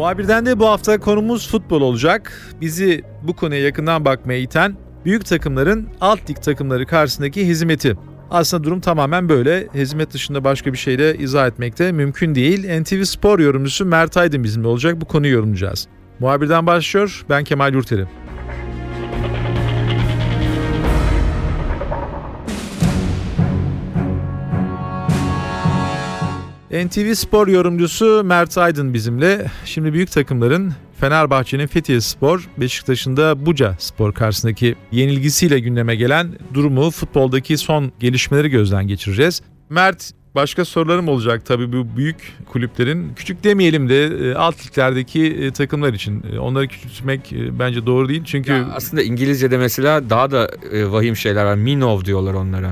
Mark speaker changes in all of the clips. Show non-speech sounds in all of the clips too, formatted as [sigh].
Speaker 1: Muhabirden de bu hafta konumuz futbol olacak. Bizi bu konuya yakından bakmaya iten büyük takımların alt lig takımları karşısındaki hizmeti. Aslında durum tamamen böyle. Hizmet dışında başka bir şeyle izah etmek de mümkün değil. NTV Spor yorumcusu Mert Aydın bizimle olacak. Bu konuyu yorumlayacağız. Muhabirden başlıyor. Ben Kemal Yurteri. NTV Spor yorumcusu Mert Aydın bizimle. Şimdi büyük takımların Fenerbahçe'nin Fethiye Spor, Beşiktaş'ın da Buca Spor karşısındaki yenilgisiyle gündeme gelen durumu, futboldaki son gelişmeleri gözden geçireceğiz. Mert Başka sorularım olacak tabii bu büyük kulüplerin. Küçük demeyelim de e, alt liglerdeki e, takımlar için. E, onları küçültmek bence doğru değil. Çünkü
Speaker 2: ya aslında İngilizce'de mesela daha da vahim şeyler var. Minov diyorlar onlara.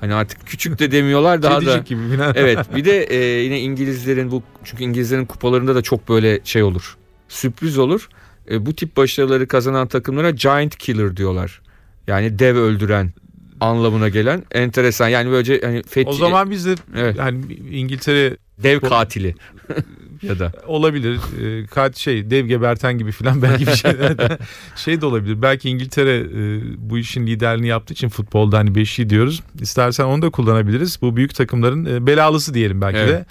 Speaker 2: Hani artık küçük de demiyorlar daha da.
Speaker 1: gibi falan. [laughs]
Speaker 2: evet bir de e, yine İngilizlerin bu çünkü İngilizlerin kupalarında da çok böyle şey olur. Sürpriz olur. E, bu tip başarıları kazanan takımlara giant killer diyorlar. Yani dev öldüren anlamına gelen enteresan. Yani böylece hani
Speaker 1: fethi... O zaman biz de evet. hani İngiltere
Speaker 2: dev katili [laughs] ya da
Speaker 1: olabilir. E, kat şey dev geberten gibi filan [laughs] belki bir şey şey de olabilir. Belki İngiltere e, bu işin liderliğini yaptığı için futbolda hani beşi diyoruz. İstersen onu da kullanabiliriz. Bu büyük takımların e, belalısı diyelim belki evet. de.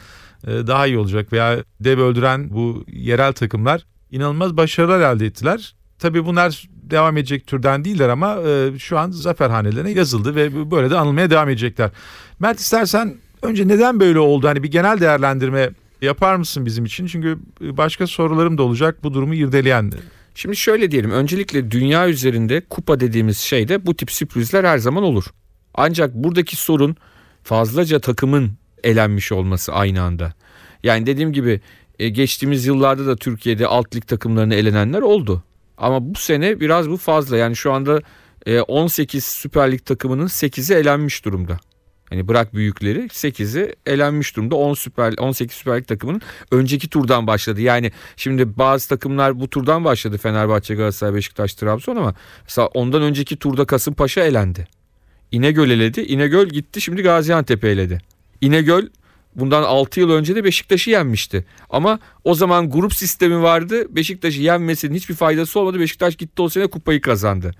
Speaker 1: Daha iyi olacak veya dev öldüren bu yerel takımlar inanılmaz başarılar elde ettiler. Tabii bunlar devam edecek türden değiller ama e, şu an zafer hanelerine yazıldı ve böyle de anılmaya devam edecekler. Mert istersen önce neden böyle oldu? Hani bir genel değerlendirme yapar mısın bizim için? Çünkü başka sorularım da olacak bu durumu irdeleyen.
Speaker 2: Şimdi şöyle diyelim öncelikle dünya üzerinde kupa dediğimiz şeyde bu tip sürprizler her zaman olur. Ancak buradaki sorun fazlaca takımın elenmiş olması aynı anda. Yani dediğim gibi e, geçtiğimiz yıllarda da Türkiye'de alt lig takımlarını elenenler oldu. Ama bu sene biraz bu fazla. Yani şu anda 18 e, Süper Lig takımının 8'i elenmiş durumda. Hani bırak büyükleri 8'i elenmiş durumda. 10 Süper 18 Süper Lig takımının önceki turdan başladı. Yani şimdi bazı takımlar bu turdan başladı. Fenerbahçe, Galatasaray, Beşiktaş, Trabzon ama mesela ondan önceki turda Kasımpaşa elendi. İnegöl eledi. İnegöl gitti şimdi Gaziantep eledi. İnegöl bundan 6 yıl önce de Beşiktaş'ı yenmişti. Ama o zaman grup sistemi vardı. Beşiktaş'ı yenmesinin hiçbir faydası olmadı. Beşiktaş gitti o sene kupayı kazandı.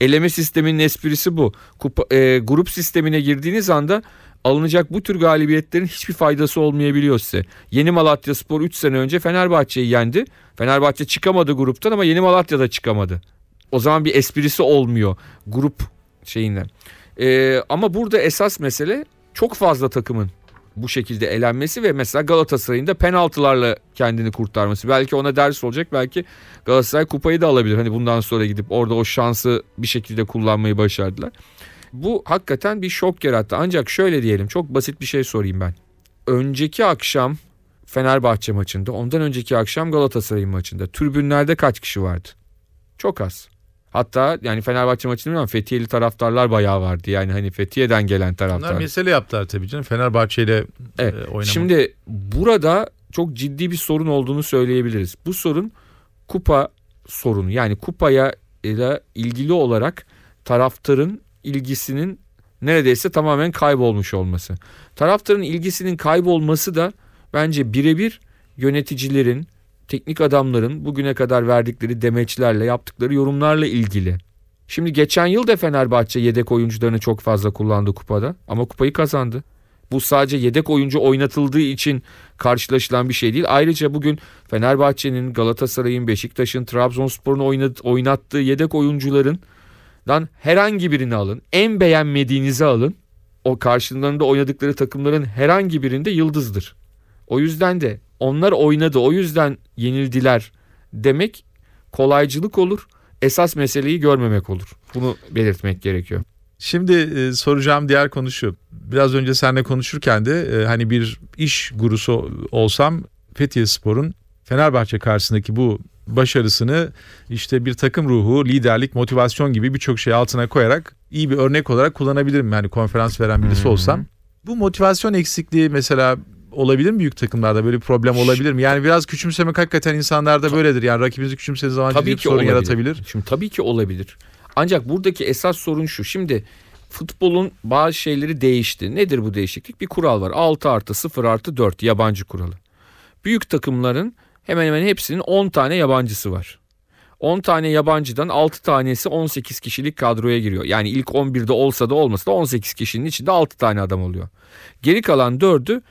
Speaker 2: Eleme sisteminin esprisi bu. Kupa, e, grup sistemine girdiğiniz anda alınacak bu tür galibiyetlerin hiçbir faydası olmayabiliyor size. Yeni Malatya Spor 3 sene önce Fenerbahçe'yi yendi. Fenerbahçe çıkamadı gruptan ama Yeni Malatya da çıkamadı. O zaman bir esprisi olmuyor grup şeyinden. Ee, ama burada esas mesele çok fazla takımın bu şekilde elenmesi ve mesela Galatasaray'ın da penaltılarla kendini kurtarması. Belki ona ders olacak. Belki Galatasaray kupayı da alabilir. Hani bundan sonra gidip orada o şansı bir şekilde kullanmayı başardılar. Bu hakikaten bir şok yarattı. Ancak şöyle diyelim çok basit bir şey sorayım ben. Önceki akşam Fenerbahçe maçında, ondan önceki akşam Galatasaray maçında tribünlerde kaç kişi vardı? Çok az. Hatta yani Fenerbahçe maçını bilmiyorum Fethiyeli taraftarlar bayağı vardı. Yani hani Fethiye'den gelen taraftar.
Speaker 1: Bunlar mesele yaptılar tabii canım. Fenerbahçe ile
Speaker 2: evet. e, oynamak. Şimdi burada çok ciddi bir sorun olduğunu söyleyebiliriz. Bu sorun kupa sorunu. Yani kupaya ile ilgili olarak taraftarın ilgisinin neredeyse tamamen kaybolmuş olması. Taraftarın ilgisinin kaybolması da bence birebir yöneticilerin, teknik adamların bugüne kadar verdikleri demeçlerle yaptıkları yorumlarla ilgili. Şimdi geçen yıl da Fenerbahçe yedek oyuncularını çok fazla kullandı kupada ama kupayı kazandı. Bu sadece yedek oyuncu oynatıldığı için karşılaşılan bir şey değil. Ayrıca bugün Fenerbahçe'nin, Galatasaray'ın, Beşiktaş'ın, Trabzonspor'un oynattığı yedek oyuncuların dan herhangi birini alın. En beğenmediğinizi alın. O karşılarında oynadıkları takımların herhangi birinde yıldızdır. O yüzden de onlar oynadı o yüzden yenildiler demek kolaycılık olur. Esas meseleyi görmemek olur. Bunu belirtmek gerekiyor.
Speaker 1: Şimdi e, soracağım diğer konu şu. Biraz önce seninle konuşurken de e, hani bir iş gurusu olsam Fethiye Spor'un Fenerbahçe karşısındaki bu başarısını işte bir takım ruhu, liderlik, motivasyon gibi birçok şey altına koyarak iyi bir örnek olarak kullanabilirim. Yani konferans veren birisi
Speaker 2: hı.
Speaker 1: olsam. Bu motivasyon eksikliği mesela olabilir mi büyük takımlarda böyle bir problem olabilir mi? Yani biraz küçümsemek hakikaten insanlarda böyledir. Yani rakibinizi küçümsediği zaman ciddi
Speaker 2: Tabii
Speaker 1: bir
Speaker 2: ki
Speaker 1: sorun
Speaker 2: olabilir.
Speaker 1: yaratabilir.
Speaker 2: Şimdi tabii ki olabilir. Ancak buradaki esas sorun şu. Şimdi futbolun bazı şeyleri değişti. Nedir bu değişiklik? Bir kural var. 6 artı 0 artı 4 yabancı kuralı. Büyük takımların hemen hemen hepsinin 10 tane yabancısı var. 10 tane yabancıdan 6 tanesi 18 kişilik kadroya giriyor. Yani ilk 11'de olsa da olmasa da 18 kişinin içinde 6 tane adam oluyor. Geri kalan 4'ü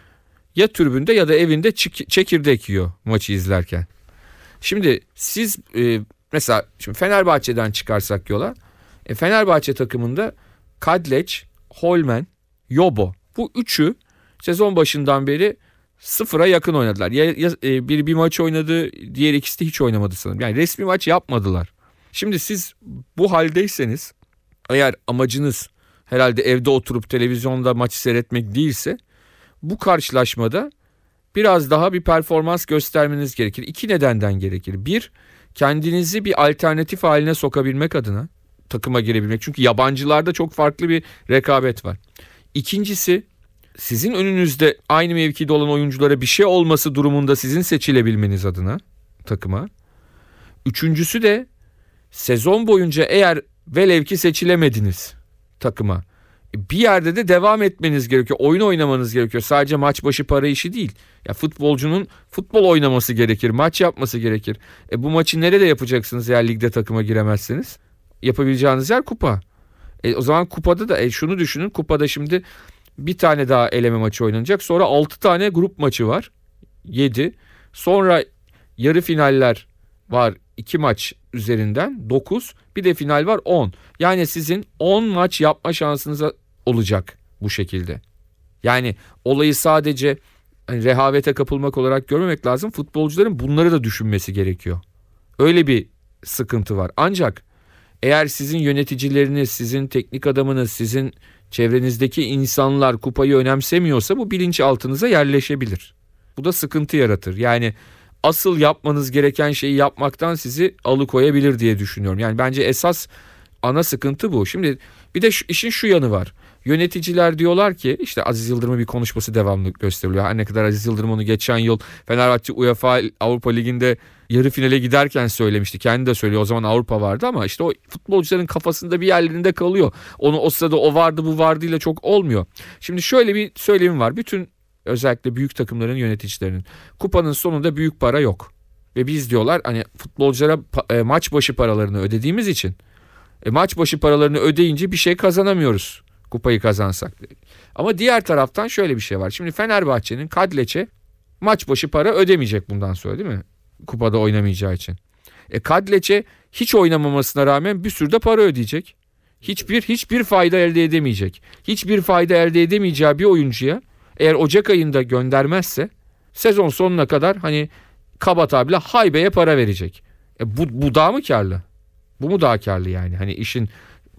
Speaker 2: ya tribünde ya da evinde çek- çekirdek yiyor maçı izlerken. Şimdi siz e, mesela şimdi Fenerbahçe'den çıkarsak yola. E, Fenerbahçe takımında Kadleç, Holmen, Yobo bu üçü sezon başından beri sıfıra yakın oynadılar. Ya, ya e, biri bir maç oynadı, diğer ikisi de hiç oynamadı sanırım. Yani resmi maç yapmadılar. Şimdi siz bu haldeyseniz eğer amacınız herhalde evde oturup televizyonda maçı seyretmek değilse bu karşılaşmada biraz daha bir performans göstermeniz gerekir. İki nedenden gerekir. Bir, kendinizi bir alternatif haline sokabilmek adına takıma girebilmek. Çünkü yabancılarda çok farklı bir rekabet var. İkincisi sizin önünüzde aynı mevkide olan oyunculara bir şey olması durumunda sizin seçilebilmeniz adına takıma. Üçüncüsü de sezon boyunca eğer velev ki seçilemediniz takıma bir yerde de devam etmeniz gerekiyor. Oyun oynamanız gerekiyor. Sadece maç başı para işi değil. Ya futbolcunun futbol oynaması gerekir, maç yapması gerekir. E bu maçı nerede yapacaksınız eğer ligde takıma giremezseniz? Yapabileceğiniz yer kupa. E o zaman kupada da e şunu düşünün. Kupada şimdi bir tane daha eleme maçı oynanacak. Sonra 6 tane grup maçı var. 7. Sonra yarı finaller var. 2 maç üzerinden 9. Bir de final var 10. Yani sizin 10 maç yapma şansınız olacak bu şekilde. Yani olayı sadece hani rehavete kapılmak olarak görmemek lazım. Futbolcuların bunları da düşünmesi gerekiyor. Öyle bir sıkıntı var. Ancak eğer sizin yöneticileriniz, sizin teknik adamınız, sizin çevrenizdeki insanlar kupayı önemsemiyorsa bu bilinçaltınıza yerleşebilir. Bu da sıkıntı yaratır. Yani asıl yapmanız gereken şeyi yapmaktan sizi alıkoyabilir diye düşünüyorum. Yani bence esas ana sıkıntı bu. Şimdi bir de şu, işin şu yanı var. Yöneticiler diyorlar ki işte Aziz Yıldırım'ın bir konuşması devamlı gösteriliyor. Her ne kadar Aziz Yıldırım onu geçen yıl Fenerbahçe UEFA Avrupa Ligi'nde yarı finale giderken söylemişti. Kendi de söylüyor. O zaman Avrupa vardı ama işte o futbolcuların kafasında bir yerlerinde kalıyor. Onu o sırada o vardı bu vardı ile çok olmuyor. Şimdi şöyle bir söylemim var. Bütün özellikle büyük takımların yöneticilerinin kupanın sonunda büyük para yok. Ve biz diyorlar hani futbolculara e, maç başı paralarını ödediğimiz için e, maç başı paralarını ödeyince bir şey kazanamıyoruz kupayı kazansak. Ama diğer taraftan şöyle bir şey var. Şimdi Fenerbahçe'nin Kadleç'e maç başı para ödemeyecek bundan sonra değil mi? Kupada oynamayacağı için. E Kadleç'e hiç oynamamasına rağmen bir sürü de para ödeyecek. Hiçbir hiçbir fayda elde edemeyecek. Hiçbir fayda elde edemeyeceği bir oyuncuya eğer Ocak ayında göndermezse sezon sonuna kadar hani kaba tabirle haybeye para verecek. E bu, bu daha mı karlı? Bu mu daha karlı yani? Hani işin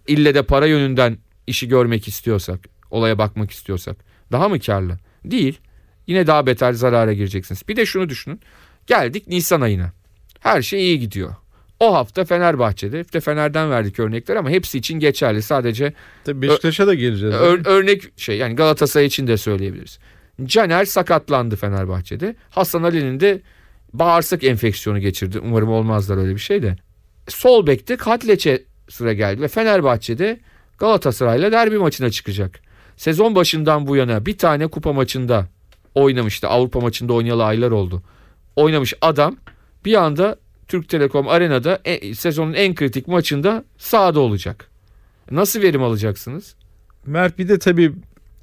Speaker 2: ille de para yönünden işi görmek istiyorsak, olaya bakmak istiyorsak daha mı karlı? Değil. Yine daha beter zarara gireceksiniz. Bir de şunu düşünün. Geldik Nisan ayına. Her şey iyi gidiyor. O hafta Fenerbahçe'de, işte Fener'den verdik örnekler ama hepsi için geçerli. Sadece
Speaker 1: Tabii Beşiktaş'a da geleceğiz.
Speaker 2: Ör- örnek şey yani Galatasaray için de söyleyebiliriz. Caner sakatlandı Fenerbahçe'de. Hasan Ali'nin de bağırsak enfeksiyonu geçirdi. Umarım olmazlar öyle bir şey de. Sol bekte Katleç'e sıra geldi ve Fenerbahçe'de Galatasaray'la derbi maçına çıkacak. Sezon başından bu yana bir tane kupa maçında oynamıştı. Avrupa maçında oynayalı aylar oldu. Oynamış adam bir anda Türk Telekom Arena'da e- sezonun en kritik maçında sahada olacak. Nasıl verim alacaksınız?
Speaker 1: Mert bir de tabii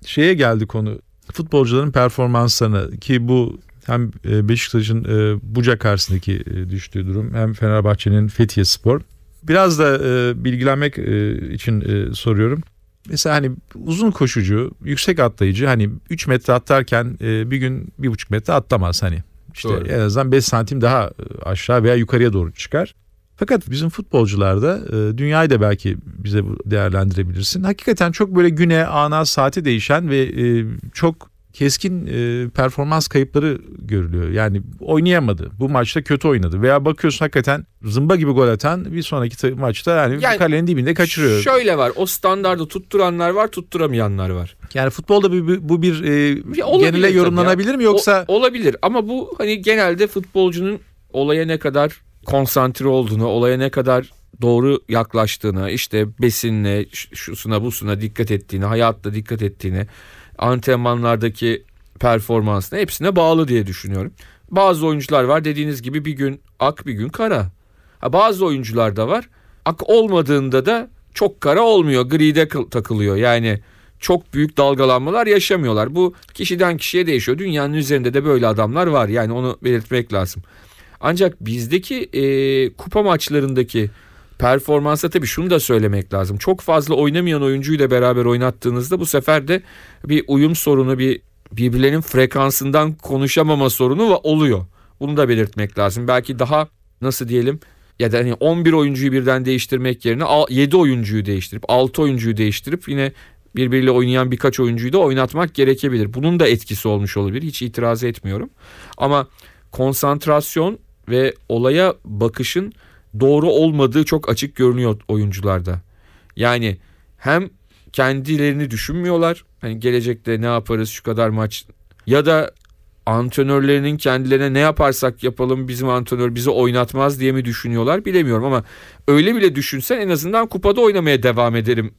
Speaker 1: şeye geldi konu. Futbolcuların performanslarına ki bu hem e, Beşiktaş'ın e, Buca karşısındaki e, düştüğü durum hem Fenerbahçe'nin Fethiye Spor. Biraz da e, bilgilenmek e, için e, soruyorum. Mesela hani uzun koşucu, yüksek atlayıcı hani 3 metre atlarken e, bir gün 1,5 metre atlamaz hani. İşte
Speaker 2: Doğru.
Speaker 1: en azından 5 santim daha e, aşağı veya yukarıya doğru çıkar. Fakat bizim futbolcularda e, dünyayı da belki bize değerlendirebilirsin. Hakikaten çok böyle güne, ana, saati değişen ve e, çok keskin e, performans kayıpları görülüyor. Yani oynayamadı. Bu maçta kötü oynadı. Veya bakıyorsun hakikaten zımba gibi gol atan bir sonraki ta- maçta yani,
Speaker 2: Yani
Speaker 1: kalenin dibinde kaçırıyor.
Speaker 2: Şöyle var o standardı tutturanlar var tutturamayanlar var.
Speaker 1: Yani futbolda bir, bir- bu bir e,
Speaker 2: Ya olabilir
Speaker 1: genele yorumlanabilir mi yoksa
Speaker 2: O- olabilir ama bu hani genelde futbolcunun olaya ne kadar konsantre olduğunu, olaya ne kadar doğru yaklaştığını, işte besinle, şusuna busuna dikkat ettiğini, hayatta dikkat ettiğini, antrenmanlardaki performansına hepsine bağlı diye düşünüyorum. Bazı oyuncular var dediğiniz gibi bir gün ak bir gün kara. Ha, bazı oyuncular da var ak olmadığında da çok kara olmuyor gride kıl- takılıyor yani çok büyük dalgalanmalar yaşamıyorlar. Bu kişiden kişiye değişiyor. Dünyanın üzerinde de böyle adamlar var yani onu belirtmek lazım. Ancak bizdeki e, kupa maçlarındaki performansa tabii şunu da söylemek lazım. Çok fazla oynamayan oyuncuyla beraber oynattığınızda bu sefer de bir uyum sorunu, bir birbirlerinin frekansından konuşamama sorunu oluyor. Bunu da belirtmek lazım. Belki daha nasıl diyelim ya da hani 11 oyuncuyu birden değiştirmek yerine 7 oyuncuyu değiştirip 6 oyuncuyu değiştirip yine birbiriyle oynayan birkaç oyuncuyu da oynatmak gerekebilir. Bunun da etkisi olmuş olabilir. Hiç itiraz etmiyorum. Ama konsantrasyon ve olaya bakışın doğru olmadığı çok açık görünüyor oyuncularda. Yani hem kendilerini düşünmüyorlar. Hani gelecekte ne yaparız şu kadar maç ya da antrenörlerinin kendilerine ne yaparsak yapalım bizim antrenör bizi oynatmaz diye mi düşünüyorlar bilemiyorum ama öyle bile düşünsen en azından kupada oynamaya devam ederim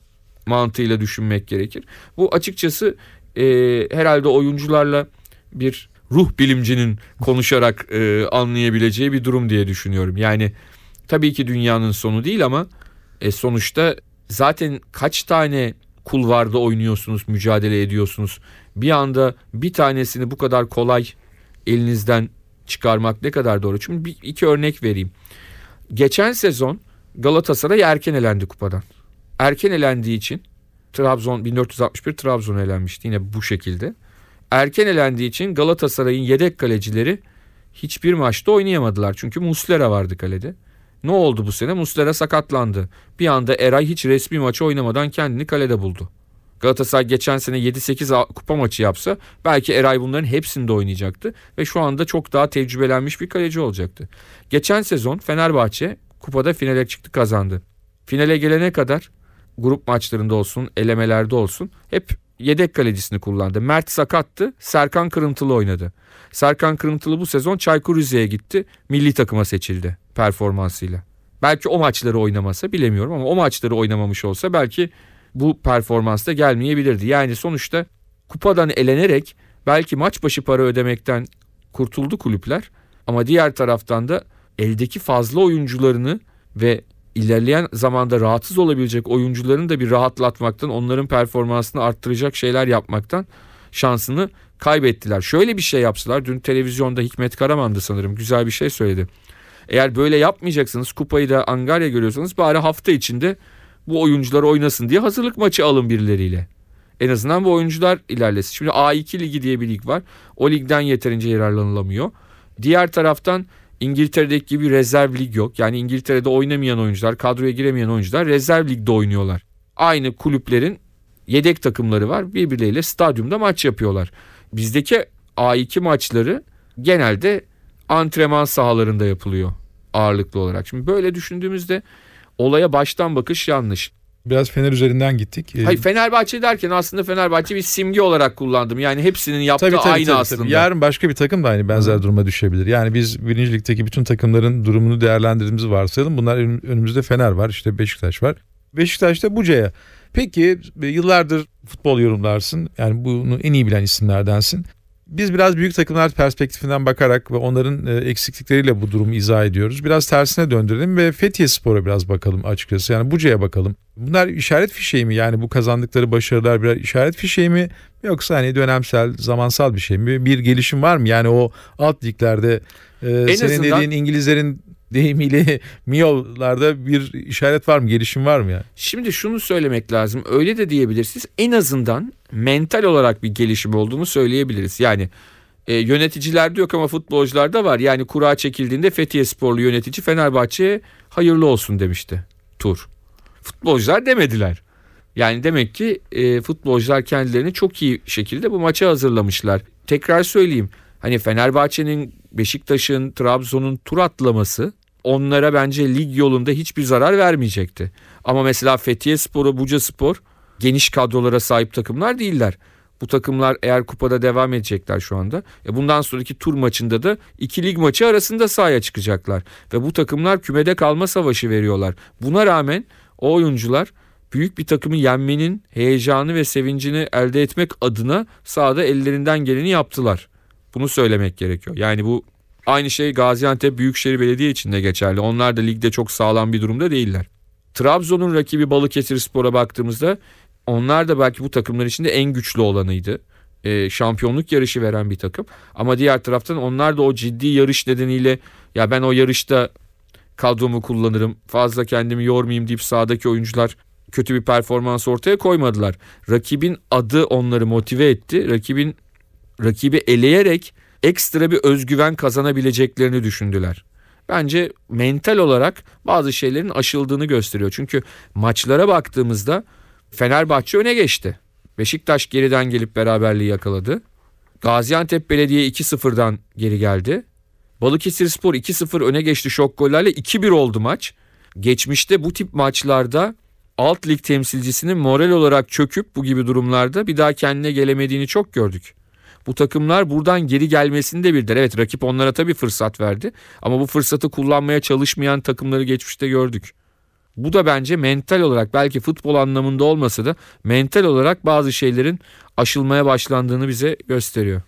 Speaker 2: mantığıyla düşünmek gerekir. Bu açıkçası e, herhalde oyuncularla bir ruh bilimcinin konuşarak e, anlayabileceği bir durum diye düşünüyorum. Yani tabii ki dünyanın sonu değil ama e, sonuçta zaten kaç tane kulvarda oynuyorsunuz, mücadele ediyorsunuz. Bir anda bir tanesini bu kadar kolay elinizden çıkarmak ne kadar doğru? Çünkü bir, iki örnek vereyim. Geçen sezon Galatasaray erken elendi kupadan. Erken elendiği için Trabzon 1461 Trabzon elenmişti yine bu şekilde. Erken elendiği için Galatasaray'ın yedek kalecileri hiçbir maçta oynayamadılar. Çünkü Muslera vardı kalede. Ne oldu bu sene? Muslera sakatlandı. Bir anda Eray hiç resmi maçı oynamadan kendini kalede buldu. Galatasaray geçen sene 7-8 kupa maçı yapsa belki Eray bunların hepsinde oynayacaktı ve şu anda çok daha tecrübelenmiş bir kaleci olacaktı. Geçen sezon Fenerbahçe kupada finale çıktı kazandı. Finale gelene kadar grup maçlarında olsun, elemelerde olsun hep yedek kalecisini kullandı. Mert sakattı, Serkan Kırıntılı oynadı. Serkan Kırıntılı bu sezon Çaykur Rize'ye gitti, milli takıma seçildi performansıyla. Belki o maçları oynamasa bilemiyorum ama o maçları oynamamış olsa belki bu performansta gelmeyebilirdi. Yani sonuçta kupadan elenerek belki maç başı para ödemekten kurtuldu kulüpler ama diğer taraftan da eldeki fazla oyuncularını ve ilerleyen zamanda rahatsız olabilecek oyuncuların da bir rahatlatmaktan, onların performansını arttıracak şeyler yapmaktan şansını kaybettiler. Şöyle bir şey yapsalar, dün televizyonda Hikmet Karaman'dı sanırım güzel bir şey söyledi. Eğer böyle yapmayacaksınız, kupayı da Angarya görüyorsanız bari hafta içinde bu oyuncular oynasın diye hazırlık maçı alın birileriyle. En azından bu oyuncular ilerlesin. Şimdi A2 ligi diye bir lig var. O ligden yeterince yararlanılamıyor. Diğer taraftan İngiltere'deki gibi rezerv lig yok. Yani İngiltere'de oynamayan oyuncular, kadroya giremeyen oyuncular rezerv ligde oynuyorlar. Aynı kulüplerin yedek takımları var. Birbirleriyle stadyumda maç yapıyorlar. Bizdeki A2 maçları genelde antrenman sahalarında yapılıyor ağırlıklı olarak. Şimdi böyle düşündüğümüzde olaya baştan bakış yanlış.
Speaker 1: Biraz Fener üzerinden gittik. Ee,
Speaker 2: Hayır Fenerbahçe derken aslında Fenerbahçe bir simge olarak kullandım. Yani hepsinin yaptığı
Speaker 1: Tabii, tabii,
Speaker 2: aynı
Speaker 1: tabii,
Speaker 2: aslında.
Speaker 1: tabii. Yarın başka bir takım da aynı benzer duruma düşebilir. Yani biz birinci ligdeki bütün takımların durumunu değerlendirdiğimizi varsayalım. Bunlar ön- önümüzde Fener var, işte Beşiktaş var. Beşiktaş'ta Buca'ya. Peki e, yıllardır futbol yorumlarsın. Yani bunu en iyi bilen isimlerdensin. Biz biraz büyük takımlar perspektifinden bakarak ve onların e, eksiklikleriyle bu durumu izah ediyoruz. Biraz tersine döndürelim ve Fethiye Spor'a biraz bakalım açıkçası. Yani Buca'ya bakalım. Bunlar işaret fişeği mi? Yani bu kazandıkları başarılar birer işaret fişeği mi? Yoksa hani dönemsel, zamansal bir şey mi? Bir gelişim var mı? Yani o alt liglerde e, senin
Speaker 2: azından-
Speaker 1: dediğin İngilizlerin deyimiyle [laughs] Miyollarda bir işaret var mı? Gelişim var mı yani?
Speaker 2: Şimdi şunu söylemek lazım. Öyle de diyebilirsiniz. En azından mental olarak bir gelişim olduğunu söyleyebiliriz. Yani e, yöneticilerde yok ama futbolcularda var. Yani kura çekildiğinde Fethiye Sporlu yönetici Fenerbahçe'ye hayırlı olsun demişti Tur. Futbolcular demediler. Yani demek ki e, futbolcular kendilerini çok iyi şekilde bu maça hazırlamışlar. Tekrar söyleyeyim. Hani Fenerbahçe'nin, Beşiktaş'ın, Trabzon'un tur atlaması onlara bence lig yolunda hiçbir zarar vermeyecekti. Ama mesela Fethiye Spor'u, Buca Spor geniş kadrolara sahip takımlar değiller. Bu takımlar eğer kupada devam edecekler şu anda. E bundan sonraki tur maçında da iki lig maçı arasında sahaya çıkacaklar. Ve bu takımlar kümede kalma savaşı veriyorlar. Buna rağmen o oyuncular büyük bir takımı yenmenin heyecanı ve sevincini elde etmek adına sahada ellerinden geleni yaptılar. Bunu söylemek gerekiyor. Yani bu aynı şey Gaziantep Büyükşehir Belediye için de geçerli. Onlar da ligde çok sağlam bir durumda değiller. Trabzon'un rakibi Balıkesir Spor'a baktığımızda onlar da belki bu takımlar içinde en güçlü olanıydı. Ee, şampiyonluk yarışı veren bir takım. Ama diğer taraftan onlar da o ciddi yarış nedeniyle ya ben o yarışta kadromu kullanırım fazla kendimi yormayayım deyip sahadaki oyuncular kötü bir performans ortaya koymadılar. Rakibin adı onları motive etti. Rakibin rakibi eleyerek ekstra bir özgüven kazanabileceklerini düşündüler. Bence mental olarak bazı şeylerin aşıldığını gösteriyor. Çünkü maçlara baktığımızda Fenerbahçe öne geçti. Beşiktaş geriden gelip beraberliği yakaladı. Gaziantep Belediye 2-0'dan geri geldi. Balıkesir Spor 2-0 öne geçti şok gollerle 2-1 oldu maç. Geçmişte bu tip maçlarda alt lig temsilcisinin moral olarak çöküp bu gibi durumlarda bir daha kendine gelemediğini çok gördük. Bu takımlar buradan geri gelmesini de bildiler. Evet rakip onlara tabii fırsat verdi ama bu fırsatı kullanmaya çalışmayan takımları geçmişte gördük. Bu da bence mental olarak belki futbol anlamında olmasa da mental olarak bazı şeylerin aşılmaya başlandığını bize gösteriyor.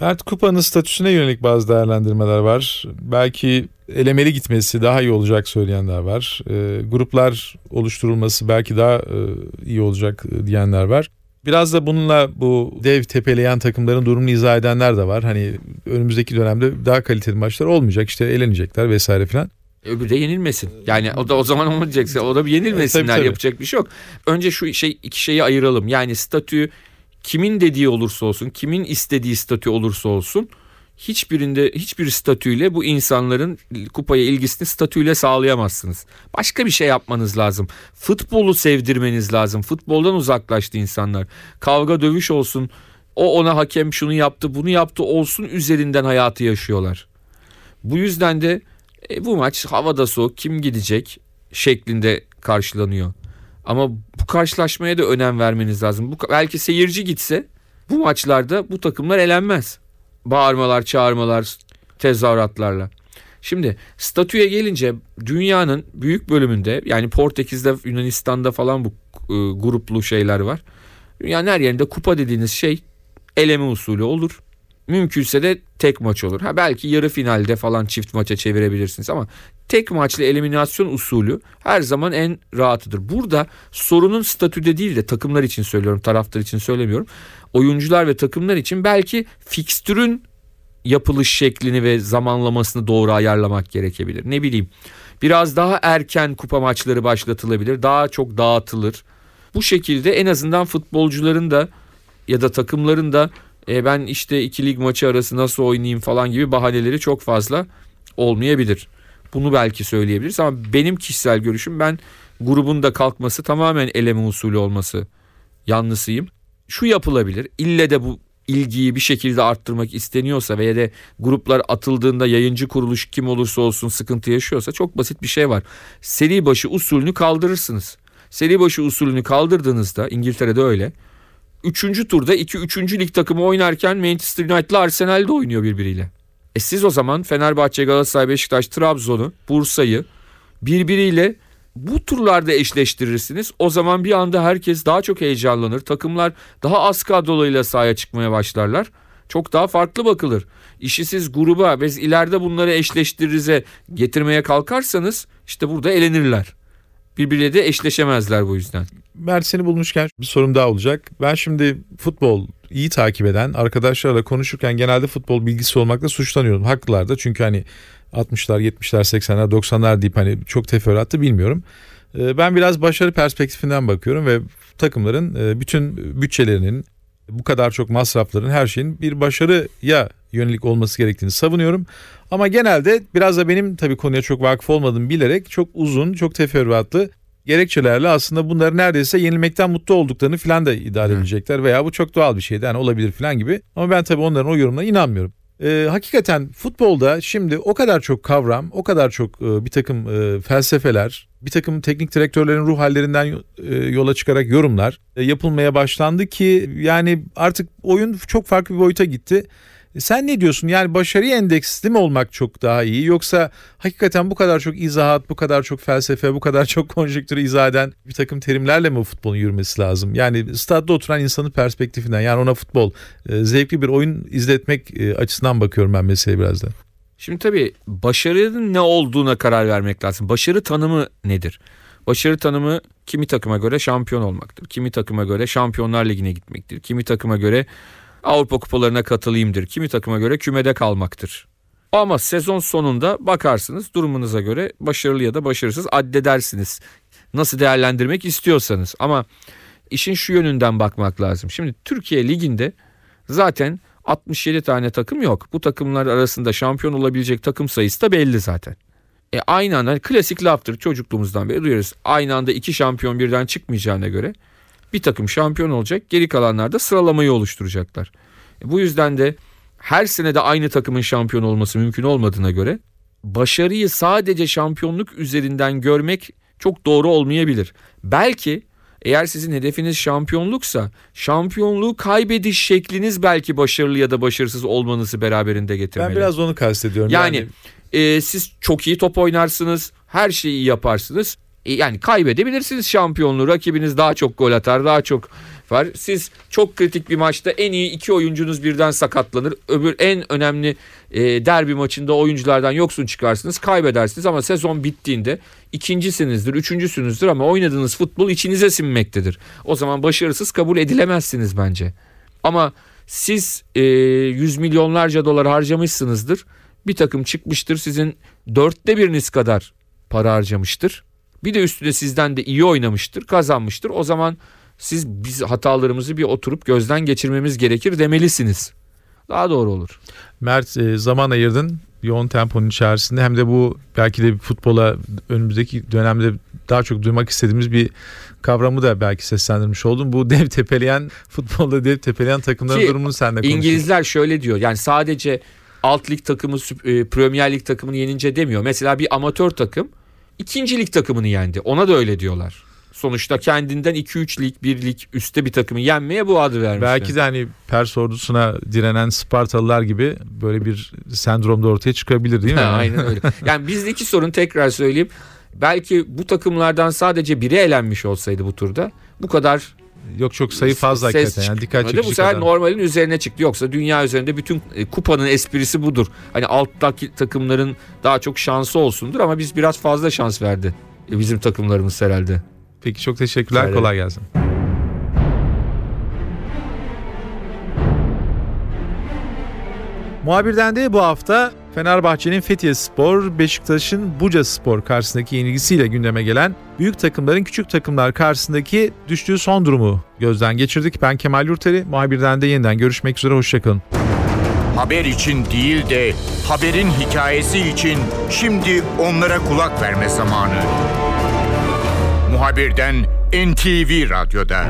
Speaker 1: Bert Kupa'nın statüsüne yönelik bazı değerlendirmeler var. Belki elemeli gitmesi daha iyi olacak söyleyenler var. E, gruplar oluşturulması belki daha e, iyi olacak diyenler var. Biraz da bununla bu dev tepeleyen takımların durumunu izah edenler de var. Hani önümüzdeki dönemde daha kaliteli maçlar olmayacak işte eğlenecekler vesaire filan.
Speaker 2: Öbürü de yenilmesin. Yani o da o zaman olmayacaksa o da bir yenilmesinler
Speaker 1: tabii, tabii.
Speaker 2: yapacak bir şey yok. Önce şu şey iki şeyi ayıralım. Yani statü kimin dediği olursa olsun, kimin istediği statü olursa olsun hiçbirinde hiçbir statüyle bu insanların kupaya ilgisini statüyle sağlayamazsınız. Başka bir şey yapmanız lazım. Futbolu sevdirmeniz lazım. Futboldan uzaklaştı insanlar. Kavga dövüş olsun. O ona hakem şunu yaptı, bunu yaptı olsun üzerinden hayatı yaşıyorlar. Bu yüzden de e, bu maç havada soğuk kim gidecek şeklinde karşılanıyor. Ama bu karşılaşmaya da önem vermeniz lazım. Bu belki seyirci gitse bu maçlarda bu takımlar elenmez. Bağırmalar, çağırmalar, tezahüratlarla. Şimdi statüye gelince dünyanın büyük bölümünde yani Portekiz'de, Yunanistan'da falan bu e, gruplu şeyler var. Dünyanın her yerinde kupa dediğiniz şey eleme usulü olur. Mümkünse de tek maç olur. Ha belki yarı finalde falan çift maça çevirebilirsiniz ama tek maçlı eliminasyon usulü her zaman en rahatıdır. Burada sorunun statüde değil de takımlar için söylüyorum, taraftar için söylemiyorum. Oyuncular ve takımlar için belki fikstürün yapılış şeklini ve zamanlamasını doğru ayarlamak gerekebilir. Ne bileyim biraz daha erken kupa maçları başlatılabilir. Daha çok dağıtılır. Bu şekilde en azından futbolcuların da ya da takımların da e, ben işte iki lig maçı arası nasıl oynayayım falan gibi bahaneleri çok fazla olmayabilir. Bunu belki söyleyebiliriz ama benim kişisel görüşüm ben grubun da kalkması tamamen eleme usulü olması yanlısıyım. Şu yapılabilir. İlle de bu ilgiyi bir şekilde arttırmak isteniyorsa veya de gruplar atıldığında yayıncı kuruluş kim olursa olsun sıkıntı yaşıyorsa çok basit bir şey var. Seri başı usulünü kaldırırsınız. Seri başı usulünü kaldırdığınızda İngiltere'de öyle. Üçüncü turda iki üçüncü lig takımı oynarken Manchester United'la Arsenal'de oynuyor birbiriyle. E siz o zaman Fenerbahçe, Galatasaray, Beşiktaş, Trabzon'u, Bursa'yı birbiriyle bu turlarda eşleştirirsiniz. O zaman bir anda herkes daha çok heyecanlanır. Takımlar daha az kadrolarıyla sahaya çıkmaya başlarlar. Çok daha farklı bakılır. İşi siz gruba ve ileride bunları eşleştiririze getirmeye kalkarsanız işte burada elenirler. Birbiriyle de eşleşemezler bu yüzden.
Speaker 1: Mert seni bulmuşken bir sorum daha olacak. Ben şimdi futbol iyi takip eden arkadaşlarla konuşurken genelde futbol bilgisi olmakla suçlanıyorum. Haklılar da çünkü hani 60'lar, 70'ler, 80'ler, 90'lar deyip hani çok teferruatlı bilmiyorum. Ee, Ben biraz başarı perspektifinden bakıyorum ve takımların e, bütün bütçelerinin bu kadar çok masrafların her şeyin bir başarıya yönelik olması gerektiğini savunuyorum. Ama genelde biraz da benim tabii konuya çok vakıf olmadığımı bilerek çok uzun, çok teferruatlı gerekçelerle aslında bunları neredeyse yenilmekten mutlu olduklarını filan da iddia edecekler veya bu çok doğal bir şeydi yani olabilir filan gibi. Ama ben tabii onların o yorumuna inanmıyorum. Ee, hakikaten futbolda şimdi o kadar çok kavram, o kadar çok e, bir takım e, felsefeler, bir takım teknik direktörlerin ruh hallerinden e, yola çıkarak yorumlar e, yapılmaya başlandı ki yani artık oyun çok farklı bir boyuta gitti. Sen ne diyorsun? Yani başarıya endeksli mi olmak çok daha iyi yoksa hakikaten bu kadar çok izahat, bu kadar çok felsefe, bu kadar çok konjektürü izah eden bir takım terimlerle mi futbolun yürümesi lazım? Yani stadda oturan insanın perspektifinden yani ona futbol e, zevkli bir oyun izletmek e, açısından bakıyorum ben meseleye biraz da.
Speaker 2: Şimdi tabii başarının ne olduğuna karar vermek lazım. Başarı tanımı nedir? Başarı tanımı kimi takıma göre şampiyon olmaktır. Kimi takıma göre Şampiyonlar Ligi'ne gitmektir. Kimi takıma göre Avrupa kupalarına katılayımdır. Kimi takıma göre kümede kalmaktır. Ama sezon sonunda bakarsınız durumunuza göre başarılı ya da başarısız addedersiniz. Nasıl değerlendirmek istiyorsanız. Ama işin şu yönünden bakmak lazım. Şimdi Türkiye Ligi'nde zaten 67 tane takım yok. Bu takımlar arasında şampiyon olabilecek takım sayısı da belli zaten. E aynı anda klasik laftır çocukluğumuzdan beri duyuyoruz. Aynı anda iki şampiyon birden çıkmayacağına göre bir takım şampiyon olacak. Geri kalanlar da sıralamayı oluşturacaklar. E bu yüzden de her sene de aynı takımın şampiyon olması mümkün olmadığına göre başarıyı sadece şampiyonluk üzerinden görmek çok doğru olmayabilir. Belki eğer sizin hedefiniz şampiyonluksa şampiyonluğu kaybediş şekliniz belki başarılı ya da başarısız olmanızı beraberinde getirmeli.
Speaker 1: Ben biraz onu kastediyorum.
Speaker 2: Yani, e, siz çok iyi top oynarsınız, her şeyi iyi yaparsınız. E, yani kaybedebilirsiniz şampiyonluğu. Rakibiniz daha çok gol atar, daha çok var. Siz çok kritik bir maçta en iyi iki oyuncunuz birden sakatlanır. Öbür en önemli e, derbi maçında oyunculardan yoksun çıkarsınız, kaybedersiniz ama sezon bittiğinde ikincisinizdir, üçüncüsünüzdür ama oynadığınız futbol içinize sinmektedir. O zaman başarısız kabul edilemezsiniz bence. Ama siz e, yüz milyonlarca dolar harcamışsınızdır. Bir takım çıkmıştır sizin dörtte biriniz kadar para harcamıştır. Bir de üstüne sizden de iyi oynamıştır, kazanmıştır. O zaman siz biz hatalarımızı bir oturup gözden geçirmemiz gerekir demelisiniz. Daha doğru olur.
Speaker 1: Mert e, zaman ayırdın yoğun temponun içerisinde hem de bu belki de futbola önümüzdeki dönemde daha çok duymak istediğimiz bir kavramı da belki seslendirmiş oldun. Bu dev tepeleyen futbolda dev tepeleyen takımların
Speaker 2: Ki
Speaker 1: durumunu sen de konuştun.
Speaker 2: İngilizler şöyle diyor. Yani sadece alt lig takımı e, Premier Lig takımını yenince demiyor. Mesela bir amatör takım ikinci lig takımını yendi. Ona da öyle diyorlar. Sonuçta kendinden 2-3 lig, 1 lig üstte bir takımı yenmeye bu adı vermişler.
Speaker 1: Belki de hani Pers ordusuna direnen Spartalılar gibi böyle bir sendrom da ortaya çıkabilir değil mi?
Speaker 2: Ha, Aynen öyle. Yani bizdeki sorun tekrar söyleyeyim. Belki bu takımlardan sadece biri elenmiş olsaydı bu turda bu kadar
Speaker 1: Yok çok sayı fazla
Speaker 2: ses
Speaker 1: hakikaten yani dikkat çekici
Speaker 2: Bu sefer
Speaker 1: kadar.
Speaker 2: normalin üzerine çıktı. Yoksa dünya üzerinde bütün e, kupanın esprisi budur. Hani alttaki takımların daha çok şansı olsundur ama biz biraz fazla şans verdi. e, Bizim takımlarımız herhalde.
Speaker 1: Peki çok teşekkürler
Speaker 2: Rica
Speaker 1: kolay gelsin. Muhabirden de bu hafta Fenerbahçe'nin Fethiye Spor, Beşiktaş'ın Buca Spor karşısındaki yenilgisiyle gündeme gelen büyük takımların küçük takımlar karşısındaki düştüğü son durumu gözden geçirdik. Ben Kemal Yurteri, muhabirden de yeniden görüşmek üzere, hoşçakalın.
Speaker 3: Haber için değil de haberin hikayesi için şimdi onlara kulak verme zamanı. Muhabirden NTV Radyo'da.